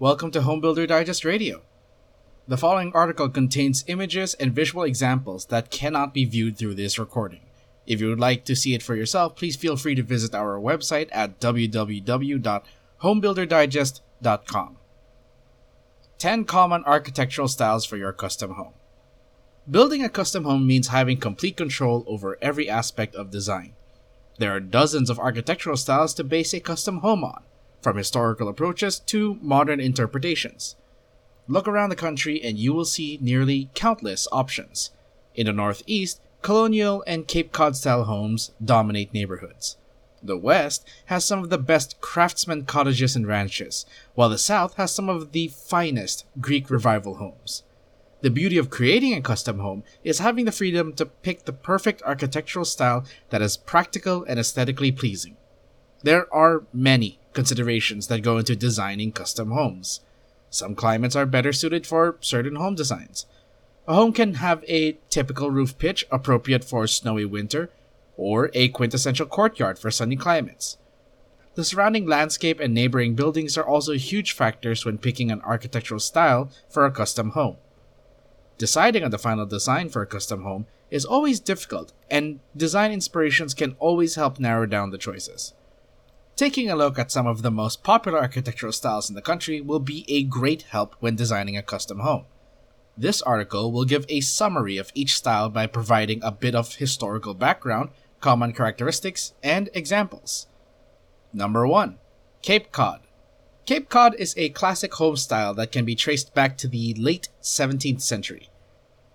Welcome to Homebuilder Digest Radio. The following article contains images and visual examples that cannot be viewed through this recording. If you would like to see it for yourself, please feel free to visit our website at www.homebuilderdigest.com. 10 Common Architectural Styles for Your Custom Home. Building a custom home means having complete control over every aspect of design. There are dozens of architectural styles to base a custom home on from historical approaches to modern interpretations. Look around the country and you will see nearly countless options. In the Northeast, colonial and Cape Cod style homes dominate neighborhoods. The West has some of the best craftsman cottages and ranches, while the South has some of the finest Greek revival homes. The beauty of creating a custom home is having the freedom to pick the perfect architectural style that is practical and aesthetically pleasing. There are many considerations that go into designing custom homes. Some climates are better suited for certain home designs. A home can have a typical roof pitch appropriate for snowy winter, or a quintessential courtyard for sunny climates. The surrounding landscape and neighboring buildings are also huge factors when picking an architectural style for a custom home. Deciding on the final design for a custom home is always difficult, and design inspirations can always help narrow down the choices. Taking a look at some of the most popular architectural styles in the country will be a great help when designing a custom home. This article will give a summary of each style by providing a bit of historical background, common characteristics, and examples. Number 1 Cape Cod. Cape Cod is a classic home style that can be traced back to the late 17th century.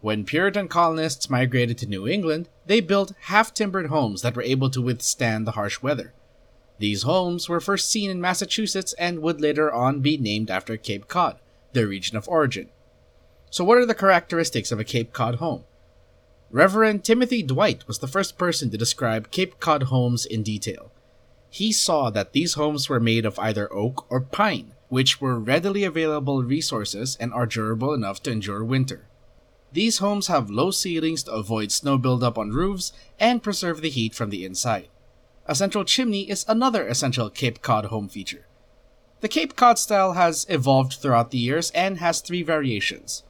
When Puritan colonists migrated to New England, they built half timbered homes that were able to withstand the harsh weather. These homes were first seen in Massachusetts and would later on be named after Cape Cod, their region of origin. So, what are the characteristics of a Cape Cod home? Reverend Timothy Dwight was the first person to describe Cape Cod homes in detail. He saw that these homes were made of either oak or pine, which were readily available resources and are durable enough to endure winter. These homes have low ceilings to avoid snow buildup on roofs and preserve the heat from the inside. A central chimney is another essential Cape Cod home feature. The Cape Cod style has evolved throughout the years and has three variations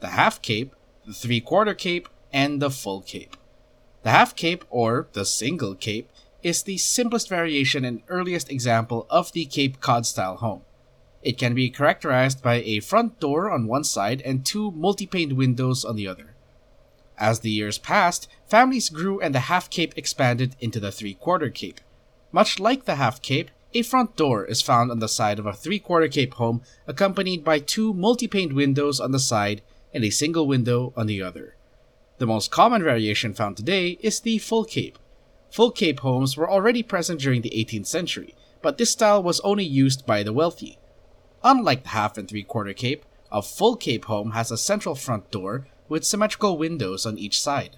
the half cape, the three quarter cape, and the full cape. The half cape, or the single cape, is the simplest variation and earliest example of the Cape Cod style home. It can be characterized by a front door on one side and two multi paned windows on the other. As the years passed, families grew and the half cape expanded into the three quarter cape. Much like the half cape, a front door is found on the side of a three quarter cape home, accompanied by two multi paned windows on the side and a single window on the other. The most common variation found today is the full cape. Full cape homes were already present during the 18th century, but this style was only used by the wealthy. Unlike the half and three quarter cape, a full cape home has a central front door with symmetrical windows on each side.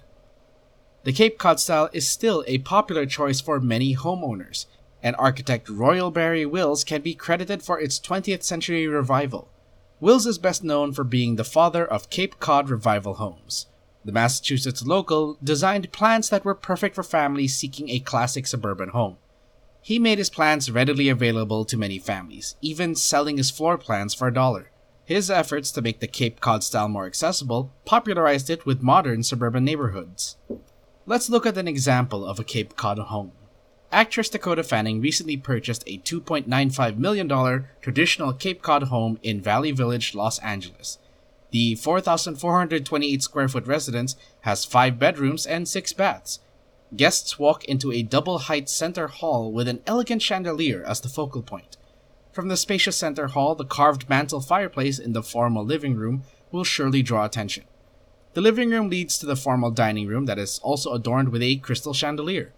The Cape Cod style is still a popular choice for many homeowners, and architect Royal Barry Wills can be credited for its 20th century revival. Wills is best known for being the father of Cape Cod revival homes. The Massachusetts local designed plans that were perfect for families seeking a classic suburban home. He made his plans readily available to many families, even selling his floor plans for a dollar. His efforts to make the Cape Cod style more accessible popularized it with modern suburban neighborhoods. Let's look at an example of a Cape Cod home. Actress Dakota Fanning recently purchased a $2.95 million traditional Cape Cod home in Valley Village, Los Angeles. The 4,428 square foot residence has five bedrooms and six baths. Guests walk into a double height center hall with an elegant chandelier as the focal point. From the spacious center hall, the carved mantel fireplace in the formal living room will surely draw attention. The living room leads to the formal dining room that is also adorned with a crystal chandelier.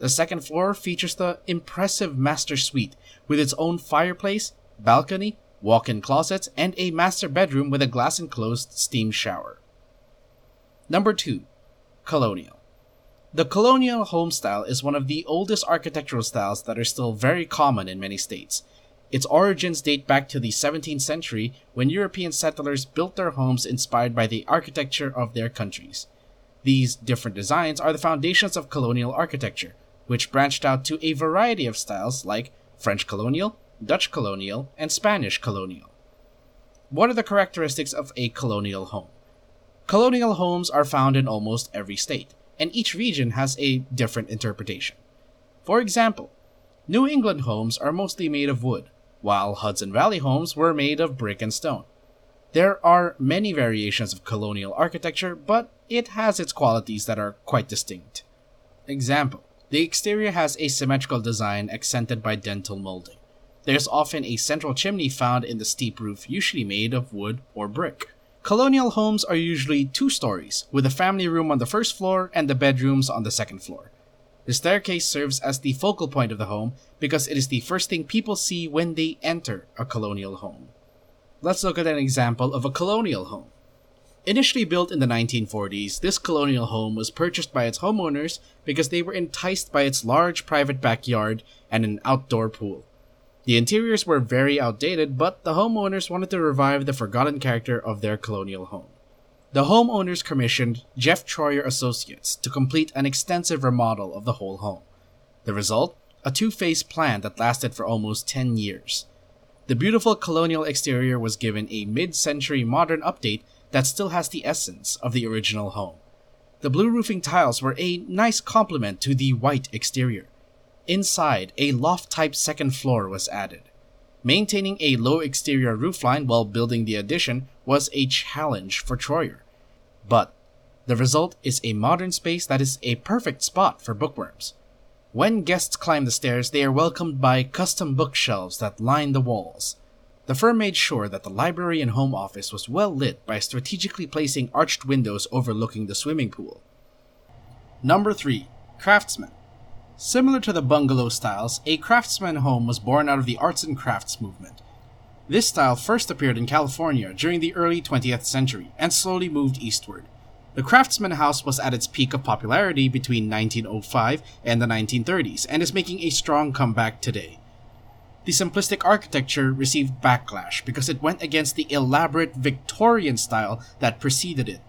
The second floor features the impressive master suite with its own fireplace, balcony, walk in closets, and a master bedroom with a glass enclosed steam shower. Number 2. Colonial. The colonial home style is one of the oldest architectural styles that are still very common in many states its origins date back to the 17th century when European settlers built their homes inspired by the architecture of their countries. These different designs are the foundations of colonial architecture, which branched out to a variety of styles like French colonial, Dutch colonial, and Spanish colonial. What are the characteristics of a colonial home? Colonial homes are found in almost every state, and each region has a different interpretation. For example, New England homes are mostly made of wood, while Hudson Valley homes were made of brick and stone. There are many variations of colonial architecture, but it has its qualities that are quite distinct. Example The exterior has a symmetrical design accented by dentil molding. There's often a central chimney found in the steep roof, usually made of wood or brick. Colonial homes are usually two stories, with a family room on the first floor and the bedrooms on the second floor. The staircase serves as the focal point of the home because it is the first thing people see when they enter a colonial home. Let's look at an example of a colonial home. Initially built in the 1940s, this colonial home was purchased by its homeowners because they were enticed by its large private backyard and an outdoor pool. The interiors were very outdated, but the homeowners wanted to revive the forgotten character of their colonial home. The homeowners commissioned Jeff Troyer Associates to complete an extensive remodel of the whole home. The result? A two phase plan that lasted for almost 10 years. The beautiful colonial exterior was given a mid century modern update that still has the essence of the original home. The blue roofing tiles were a nice complement to the white exterior. Inside, a loft type second floor was added. Maintaining a low exterior roofline while building the addition was a challenge for Troyer. But the result is a modern space that is a perfect spot for bookworms. When guests climb the stairs, they are welcomed by custom bookshelves that line the walls. The firm made sure that the library and home office was well lit by strategically placing arched windows overlooking the swimming pool. Number 3. Craftsman. Similar to the bungalow styles, a craftsman home was born out of the arts and crafts movement. This style first appeared in California during the early 20th century and slowly moved eastward. The craftsman house was at its peak of popularity between 1905 and the 1930s and is making a strong comeback today. The simplistic architecture received backlash because it went against the elaborate Victorian style that preceded it.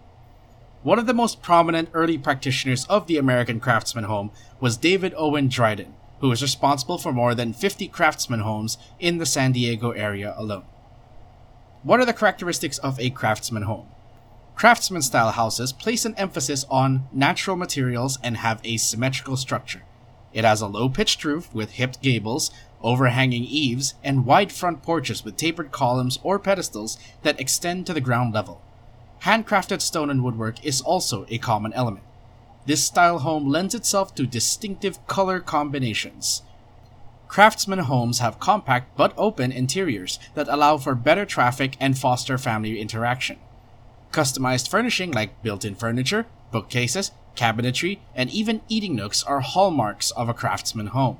One of the most prominent early practitioners of the American craftsman home was David Owen Dryden, who was responsible for more than 50 craftsman homes in the San Diego area alone. What are the characteristics of a craftsman home? Craftsman style houses place an emphasis on natural materials and have a symmetrical structure. It has a low pitched roof with hipped gables, overhanging eaves, and wide front porches with tapered columns or pedestals that extend to the ground level. Handcrafted stone and woodwork is also a common element. This style home lends itself to distinctive color combinations. Craftsman homes have compact but open interiors that allow for better traffic and foster family interaction. Customized furnishing like built in furniture, bookcases, cabinetry, and even eating nooks are hallmarks of a craftsman home.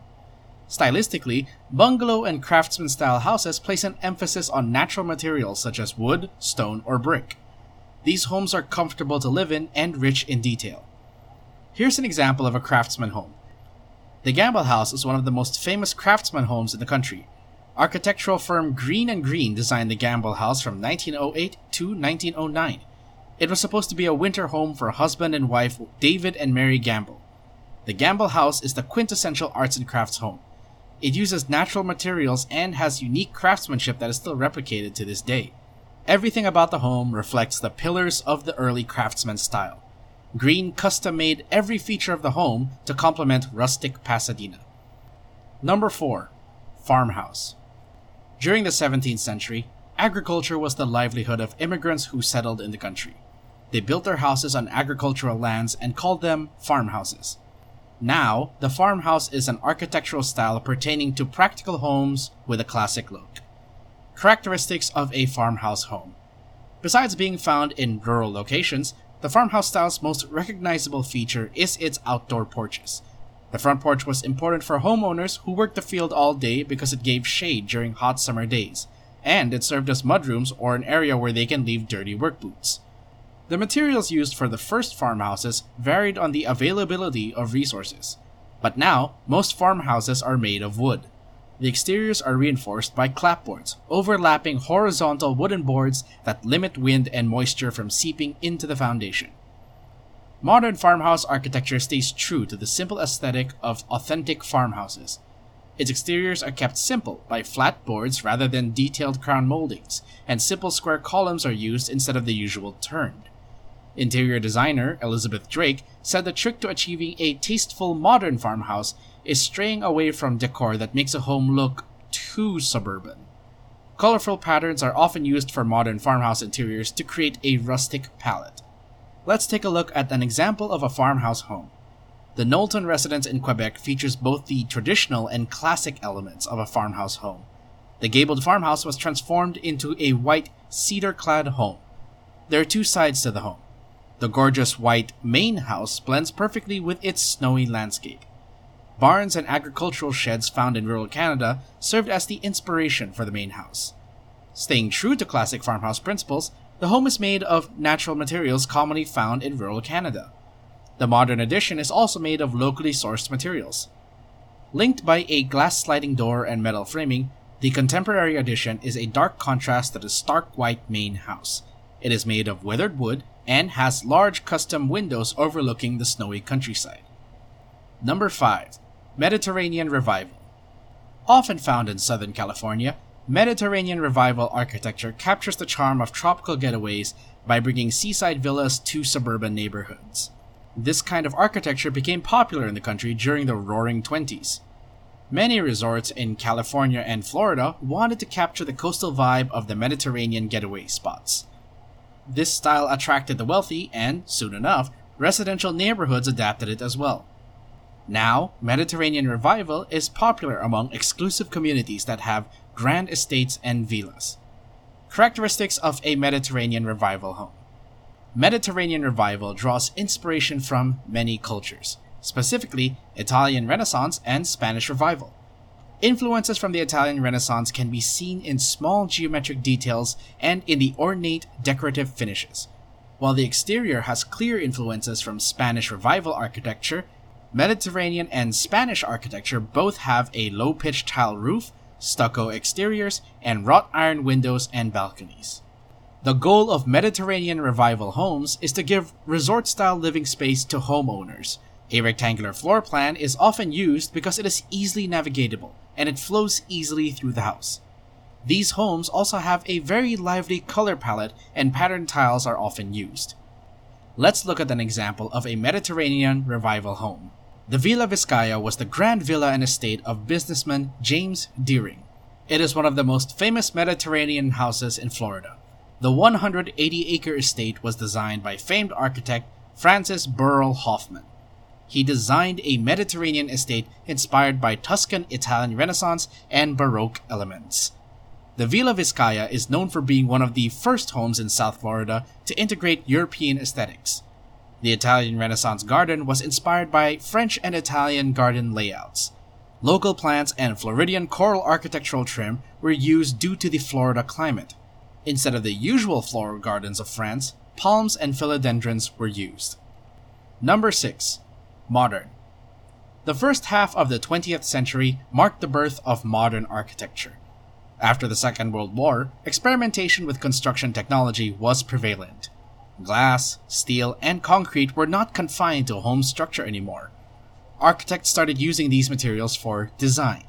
Stylistically, bungalow and craftsman style houses place an emphasis on natural materials such as wood, stone, or brick. These homes are comfortable to live in and rich in detail. Here's an example of a craftsman home. The Gamble House is one of the most famous craftsman homes in the country. Architectural firm Greene and Greene designed the Gamble House from 1908 to 1909. It was supposed to be a winter home for husband and wife David and Mary Gamble. The Gamble House is the quintessential arts and crafts home. It uses natural materials and has unique craftsmanship that is still replicated to this day. Everything about the home reflects the pillars of the early craftsman style. Greene custom made every feature of the home to complement rustic Pasadena. Number 4. Farmhouse. During the 17th century, agriculture was the livelihood of immigrants who settled in the country. They built their houses on agricultural lands and called them farmhouses. Now, the farmhouse is an architectural style pertaining to practical homes with a classic look. Characteristics of a farmhouse home. Besides being found in rural locations, the farmhouse style's most recognizable feature is its outdoor porches. The front porch was important for homeowners who worked the field all day because it gave shade during hot summer days, and it served as mudrooms or an area where they can leave dirty work boots. The materials used for the first farmhouses varied on the availability of resources, but now most farmhouses are made of wood. The exteriors are reinforced by clapboards, overlapping horizontal wooden boards that limit wind and moisture from seeping into the foundation. Modern farmhouse architecture stays true to the simple aesthetic of authentic farmhouses. Its exteriors are kept simple by flat boards rather than detailed crown moldings, and simple square columns are used instead of the usual turned. Interior designer Elizabeth Drake said the trick to achieving a tasteful modern farmhouse is straying away from decor that makes a home look too suburban. Colorful patterns are often used for modern farmhouse interiors to create a rustic palette. Let's take a look at an example of a farmhouse home. The Knowlton residence in Quebec features both the traditional and classic elements of a farmhouse home. The gabled farmhouse was transformed into a white cedar clad home. There are two sides to the home. The gorgeous white main house blends perfectly with its snowy landscape. Barns and agricultural sheds found in rural Canada served as the inspiration for the main house. Staying true to classic farmhouse principles, the home is made of natural materials commonly found in rural Canada. The modern addition is also made of locally sourced materials. Linked by a glass sliding door and metal framing, the contemporary addition is a dark contrast to the stark white main house. It is made of weathered wood and has large custom windows overlooking the snowy countryside. Number 5. Mediterranean Revival. Often found in Southern California, Mediterranean Revival architecture captures the charm of tropical getaways by bringing seaside villas to suburban neighborhoods. This kind of architecture became popular in the country during the Roaring Twenties. Many resorts in California and Florida wanted to capture the coastal vibe of the Mediterranean getaway spots. This style attracted the wealthy, and, soon enough, residential neighborhoods adapted it as well. Now, Mediterranean Revival is popular among exclusive communities that have grand estates and villas. Characteristics of a Mediterranean Revival home Mediterranean Revival draws inspiration from many cultures, specifically Italian Renaissance and Spanish Revival. Influences from the Italian Renaissance can be seen in small geometric details and in the ornate decorative finishes. While the exterior has clear influences from Spanish Revival architecture, Mediterranean and Spanish architecture both have a low pitched tile roof, stucco exteriors, and wrought iron windows and balconies. The goal of Mediterranean Revival homes is to give resort style living space to homeowners. A rectangular floor plan is often used because it is easily navigatable and it flows easily through the house. These homes also have a very lively color palette and pattern tiles are often used. Let's look at an example of a Mediterranean revival home. The Villa Vizcaya was the grand villa and estate of businessman James Deering. It is one of the most famous Mediterranean houses in Florida. The 180 acre estate was designed by famed architect Francis Burrall Hoffman. He designed a Mediterranean estate inspired by Tuscan Italian Renaissance and Baroque elements. The Villa Vizcaya is known for being one of the first homes in South Florida to integrate European aesthetics. The Italian Renaissance garden was inspired by French and Italian garden layouts. Local plants and Floridian coral architectural trim were used due to the Florida climate. Instead of the usual floral gardens of France, palms and philodendrons were used. Number 6. Modern. The first half of the 20th century marked the birth of modern architecture. After the Second World War, experimentation with construction technology was prevalent. Glass, steel, and concrete were not confined to a home structure anymore. Architects started using these materials for design.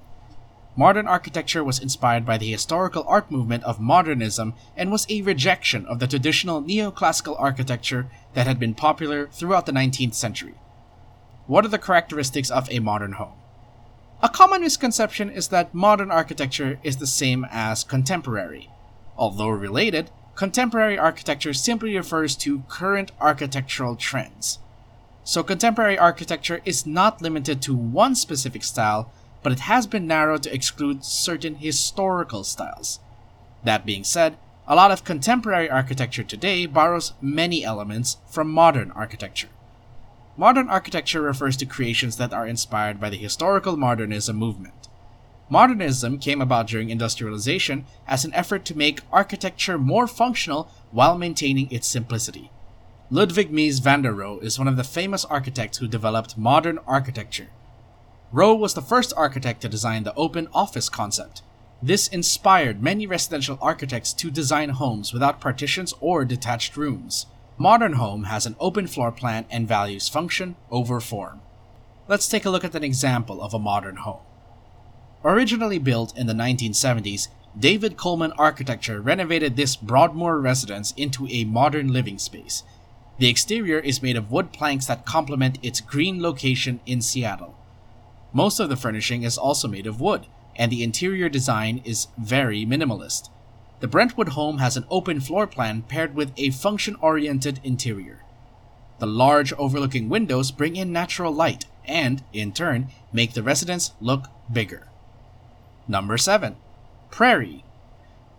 Modern architecture was inspired by the historical art movement of modernism and was a rejection of the traditional neoclassical architecture that had been popular throughout the 19th century. What are the characteristics of a modern home? A common misconception is that modern architecture is the same as contemporary. Although related, contemporary architecture simply refers to current architectural trends. So, contemporary architecture is not limited to one specific style, but it has been narrowed to exclude certain historical styles. That being said, a lot of contemporary architecture today borrows many elements from modern architecture. Modern architecture refers to creations that are inspired by the historical modernism movement. Modernism came about during industrialization as an effort to make architecture more functional while maintaining its simplicity. Ludwig Mies van der Rohe is one of the famous architects who developed modern architecture. Rohe was the first architect to design the open office concept. This inspired many residential architects to design homes without partitions or detached rooms. Modern home has an open floor plan and values function over form. Let's take a look at an example of a modern home. Originally built in the 1970s, David Coleman Architecture renovated this Broadmoor residence into a modern living space. The exterior is made of wood planks that complement its green location in Seattle. Most of the furnishing is also made of wood, and the interior design is very minimalist. The Brentwood home has an open floor plan paired with a function oriented interior. The large overlooking windows bring in natural light and, in turn, make the residence look bigger. Number 7. Prairie.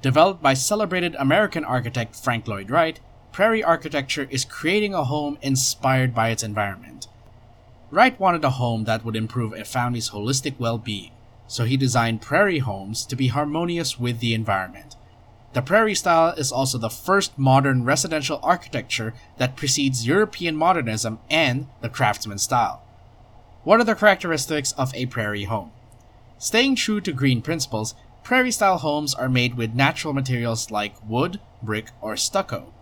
Developed by celebrated American architect Frank Lloyd Wright, Prairie architecture is creating a home inspired by its environment. Wright wanted a home that would improve a family's holistic well being, so he designed prairie homes to be harmonious with the environment. The prairie style is also the first modern residential architecture that precedes European modernism and the craftsman style. What are the characteristics of a prairie home? Staying true to green principles, prairie style homes are made with natural materials like wood, brick, or stucco.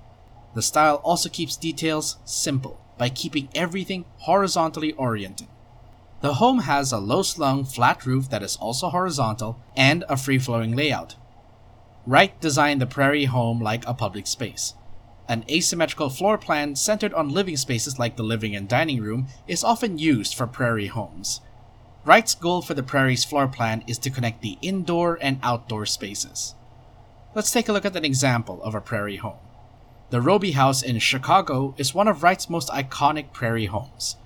The style also keeps details simple by keeping everything horizontally oriented. The home has a low slung, flat roof that is also horizontal and a free flowing layout. Wright designed the prairie home like a public space. An asymmetrical floor plan centered on living spaces like the living and dining room is often used for prairie homes. Wright's goal for the prairie's floor plan is to connect the indoor and outdoor spaces. Let's take a look at an example of a prairie home. The Robie House in Chicago is one of Wright's most iconic prairie homes.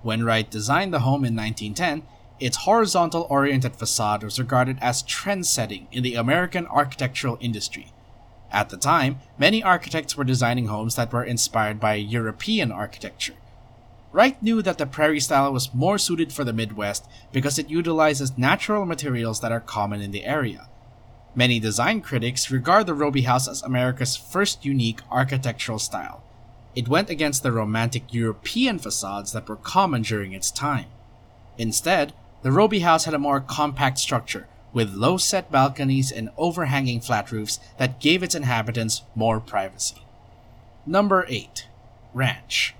When Wright designed the home in 1910, its horizontal oriented facade was regarded as trend setting in the American architectural industry. At the time, many architects were designing homes that were inspired by European architecture. Wright knew that the prairie style was more suited for the Midwest because it utilizes natural materials that are common in the area. Many design critics regard the Robie House as America's first unique architectural style. It went against the romantic European facades that were common during its time. Instead, the Robie House had a more compact structure, with low set balconies and overhanging flat roofs that gave its inhabitants more privacy. Number 8. Ranch.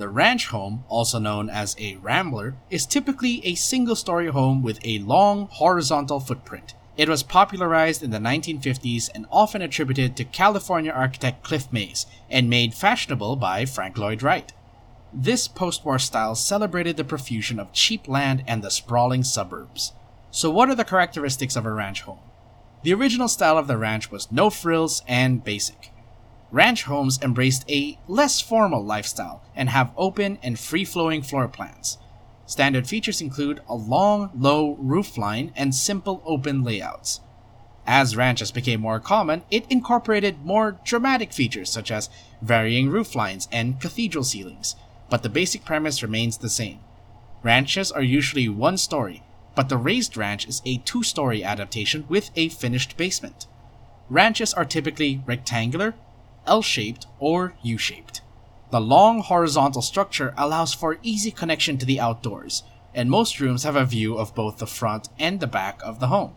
The ranch home, also known as a rambler, is typically a single story home with a long horizontal footprint. It was popularized in the 1950s and often attributed to California architect Cliff Mays and made fashionable by Frank Lloyd Wright. This post war style celebrated the profusion of cheap land and the sprawling suburbs. So, what are the characteristics of a ranch home? The original style of the ranch was no frills and basic. Ranch homes embraced a less formal lifestyle and have open and free flowing floor plans. Standard features include a long, low roofline and simple open layouts. As ranches became more common, it incorporated more dramatic features such as varying rooflines and cathedral ceilings, but the basic premise remains the same. Ranches are usually one story, but the raised ranch is a two story adaptation with a finished basement. Ranches are typically rectangular, L shaped, or U shaped. The long horizontal structure allows for easy connection to the outdoors, and most rooms have a view of both the front and the back of the home.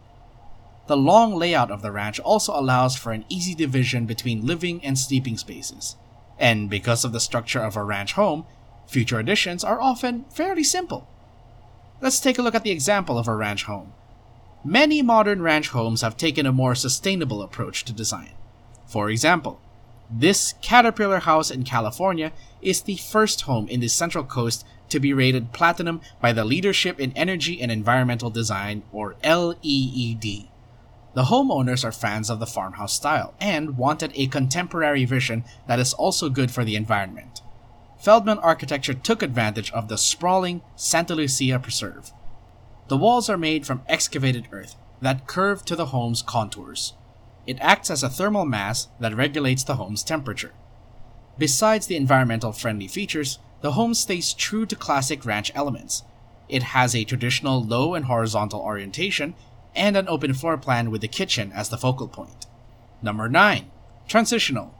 The long layout of the ranch also allows for an easy division between living and sleeping spaces. And because of the structure of a ranch home, future additions are often fairly simple. Let's take a look at the example of a ranch home. Many modern ranch homes have taken a more sustainable approach to design. For example, this Caterpillar house in California is the first home in the Central Coast to be rated platinum by the Leadership in Energy and Environmental Design, or LEED. The homeowners are fans of the farmhouse style and wanted a contemporary vision that is also good for the environment. Feldman architecture took advantage of the sprawling Santa Lucia Preserve. The walls are made from excavated earth that curve to the home's contours. It acts as a thermal mass that regulates the home's temperature. Besides the environmental friendly features, the home stays true to classic ranch elements. It has a traditional low and horizontal orientation and an open floor plan with the kitchen as the focal point. Number 9. Transitional.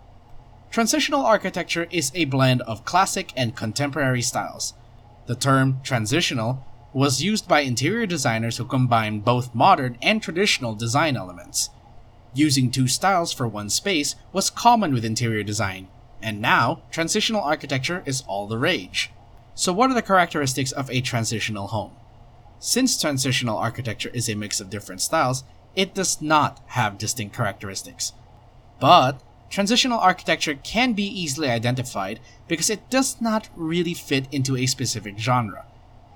Transitional architecture is a blend of classic and contemporary styles. The term transitional was used by interior designers who combine both modern and traditional design elements. Using two styles for one space was common with interior design, and now transitional architecture is all the rage. So, what are the characteristics of a transitional home? Since transitional architecture is a mix of different styles, it does not have distinct characteristics. But transitional architecture can be easily identified because it does not really fit into a specific genre.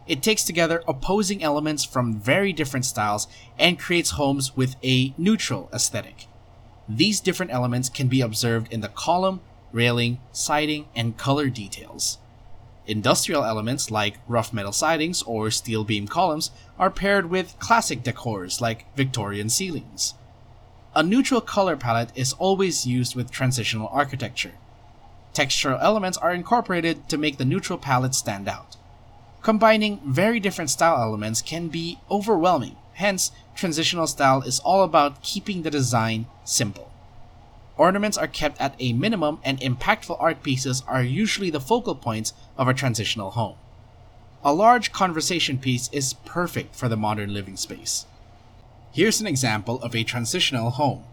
It takes together opposing elements from very different styles and creates homes with a neutral aesthetic. These different elements can be observed in the column, railing, siding, and color details. Industrial elements like rough metal sidings or steel beam columns are paired with classic decors like Victorian ceilings. A neutral color palette is always used with transitional architecture. Textural elements are incorporated to make the neutral palette stand out. Combining very different style elements can be overwhelming, hence, transitional style is all about keeping the design simple. Ornaments are kept at a minimum, and impactful art pieces are usually the focal points of a transitional home. A large conversation piece is perfect for the modern living space. Here's an example of a transitional home.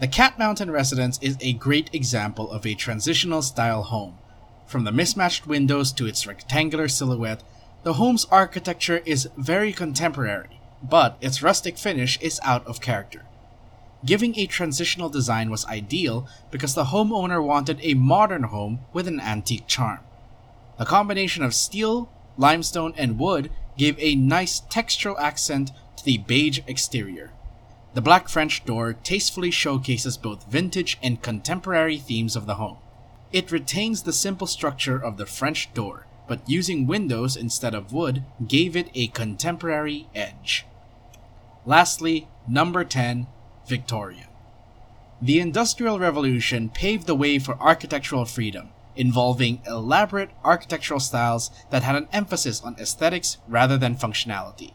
The Cat Mountain residence is a great example of a transitional style home. From the mismatched windows to its rectangular silhouette, the home's architecture is very contemporary, but its rustic finish is out of character. Giving a transitional design was ideal because the homeowner wanted a modern home with an antique charm. The combination of steel, limestone, and wood gave a nice textural accent to the beige exterior. The black French door tastefully showcases both vintage and contemporary themes of the home. It retains the simple structure of the French door, but using windows instead of wood gave it a contemporary edge. Lastly, number 10 Victorian. The Industrial Revolution paved the way for architectural freedom, involving elaborate architectural styles that had an emphasis on aesthetics rather than functionality.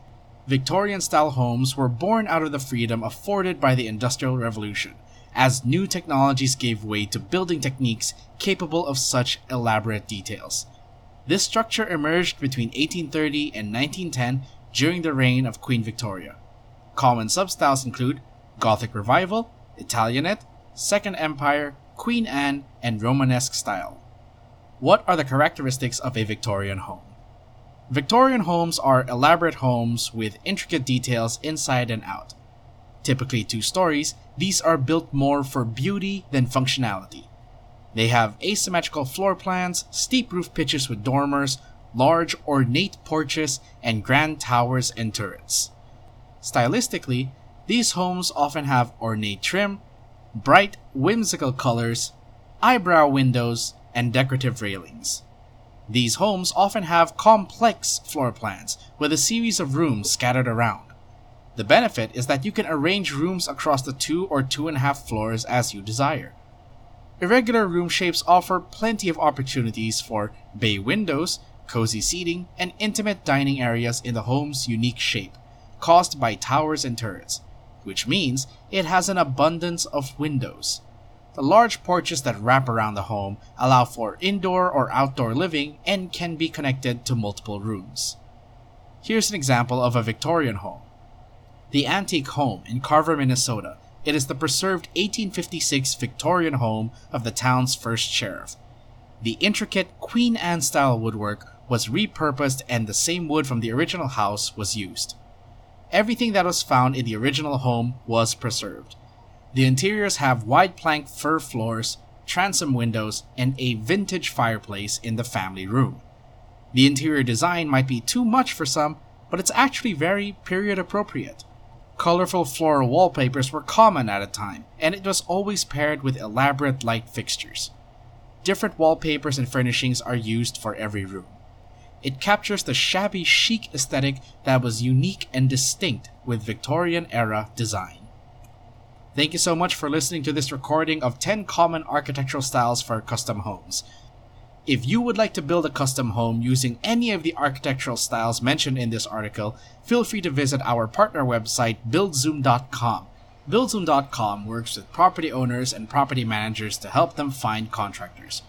Victorian style homes were born out of the freedom afforded by the Industrial Revolution, as new technologies gave way to building techniques capable of such elaborate details. This structure emerged between 1830 and 1910 during the reign of Queen Victoria. Common substyles include Gothic Revival, Italianate, Second Empire, Queen Anne, and Romanesque style. What are the characteristics of a Victorian home? Victorian homes are elaborate homes with intricate details inside and out. Typically two stories, these are built more for beauty than functionality. They have asymmetrical floor plans, steep roof pitches with dormers, large ornate porches, and grand towers and turrets. Stylistically, these homes often have ornate trim, bright, whimsical colors, eyebrow windows, and decorative railings. These homes often have complex floor plans with a series of rooms scattered around. The benefit is that you can arrange rooms across the two or two and a half floors as you desire. Irregular room shapes offer plenty of opportunities for bay windows, cozy seating, and intimate dining areas in the home's unique shape, caused by towers and turrets which means it has an abundance of windows. The large porches that wrap around the home allow for indoor or outdoor living and can be connected to multiple rooms. Here's an example of a Victorian home. The Antique Home in Carver, Minnesota. It is the preserved 1856 Victorian home of the town's first sheriff. The intricate Queen Anne style woodwork was repurposed and the same wood from the original house was used everything that was found in the original home was preserved. The interiors have wide plank fir floors, transom windows, and a vintage fireplace in the family room. The interior design might be too much for some, but it's actually very period appropriate. Colorful floral wallpapers were common at a time, and it was always paired with elaborate light fixtures. Different wallpapers and furnishings are used for every room. It captures the shabby chic aesthetic that was unique and distinct with Victorian era design. Thank you so much for listening to this recording of 10 common architectural styles for custom homes. If you would like to build a custom home using any of the architectural styles mentioned in this article, feel free to visit our partner website, buildzoom.com. BuildZoom.com works with property owners and property managers to help them find contractors.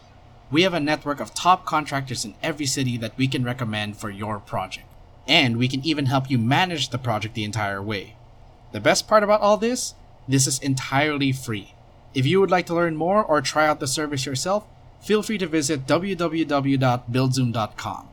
We have a network of top contractors in every city that we can recommend for your project. And we can even help you manage the project the entire way. The best part about all this? This is entirely free. If you would like to learn more or try out the service yourself, feel free to visit www.buildzoom.com.